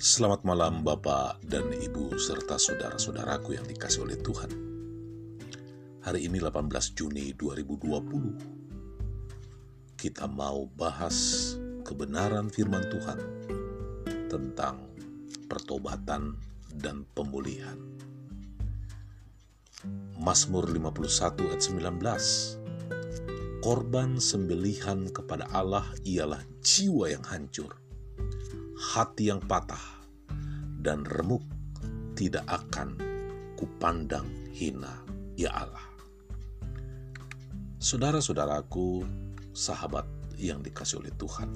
Selamat malam Bapak dan Ibu serta saudara-saudaraku yang dikasih oleh Tuhan. Hari ini 18 Juni 2020. Kita mau bahas kebenaran firman Tuhan tentang pertobatan dan pemulihan. Mazmur 51 ayat 19. Korban sembelihan kepada Allah ialah jiwa yang hancur hati yang patah dan remuk tidak akan kupandang hina, ya Allah. Saudara-saudaraku, sahabat yang dikasih oleh Tuhan.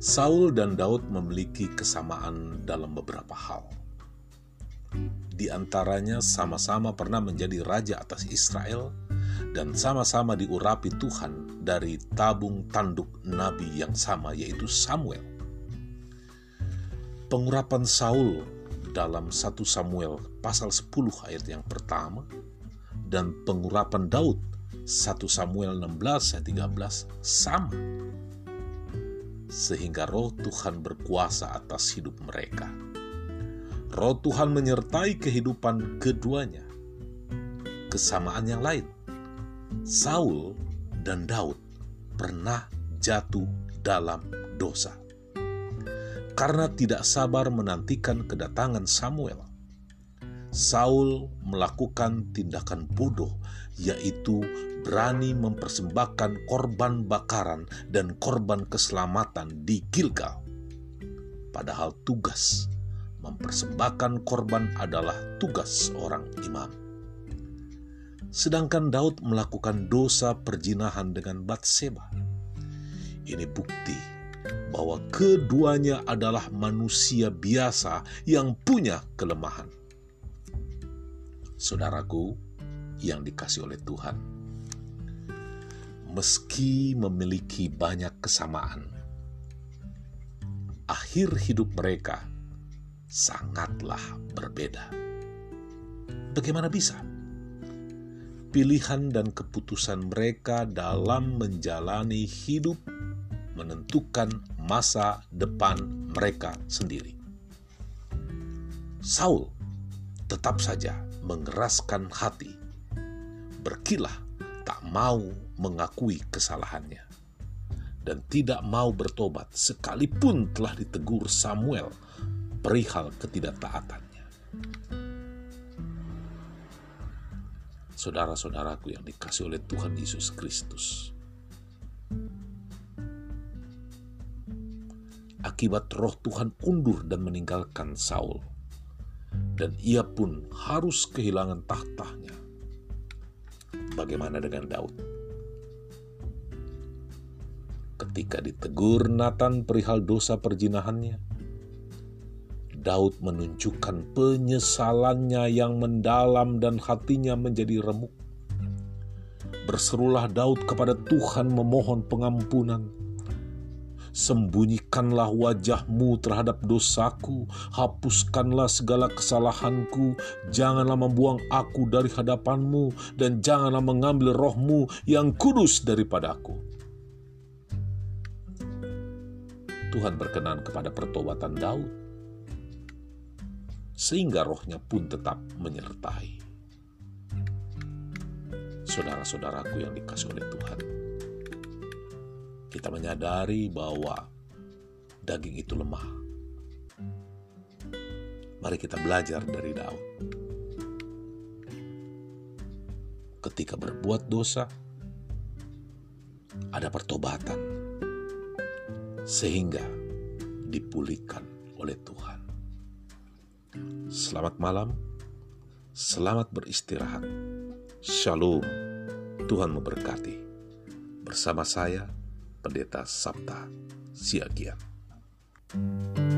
Saul dan Daud memiliki kesamaan dalam beberapa hal. Di antaranya sama-sama pernah menjadi raja atas Israel dan sama-sama diurapi Tuhan dari tabung tanduk nabi yang sama yaitu Samuel. Pengurapan Saul dalam 1 Samuel pasal 10 ayat yang pertama dan pengurapan Daud 1 Samuel 16 ayat 13 sama. Sehingga roh Tuhan berkuasa atas hidup mereka. Roh Tuhan menyertai kehidupan keduanya. Kesamaan yang lain Saul dan Daud pernah jatuh dalam dosa. Karena tidak sabar menantikan kedatangan Samuel, Saul melakukan tindakan bodoh, yaitu berani mempersembahkan korban bakaran dan korban keselamatan di Gilgal. Padahal tugas mempersembahkan korban adalah tugas seorang imam. Sedangkan Daud melakukan dosa perjinahan dengan Batseba. Ini bukti bahwa keduanya adalah manusia biasa yang punya kelemahan. Saudaraku yang dikasih oleh Tuhan, meski memiliki banyak kesamaan, akhir hidup mereka sangatlah berbeda. Bagaimana bisa? Pilihan dan keputusan mereka dalam menjalani hidup menentukan masa depan mereka sendiri. Saul tetap saja mengeraskan hati, berkilah tak mau mengakui kesalahannya, dan tidak mau bertobat sekalipun telah ditegur Samuel perihal ketidaktaatannya. Saudara-saudaraku yang dikasih oleh Tuhan Yesus Kristus. Akibat roh Tuhan undur dan meninggalkan Saul, dan ia pun harus kehilangan tahtanya. Bagaimana dengan Daud? Ketika ditegur Nathan perihal dosa perjinahannya, Daud menunjukkan penyesalannya yang mendalam dan hatinya menjadi remuk. Berserulah Daud kepada Tuhan memohon pengampunan. Sembunyikanlah wajahmu terhadap dosaku, hapuskanlah segala kesalahanku, janganlah membuang aku dari hadapanmu, dan janganlah mengambil rohmu yang kudus daripadaku. Tuhan berkenan kepada pertobatan Daud sehingga rohnya pun tetap menyertai. Saudara-saudaraku yang dikasih oleh Tuhan, kita menyadari bahwa daging itu lemah. Mari kita belajar dari Daud. Ketika berbuat dosa, ada pertobatan, sehingga dipulihkan oleh Tuhan. Selamat malam, selamat beristirahat. Shalom, Tuhan memberkati. Bersama saya, Pendeta Sabta Siagian. thank you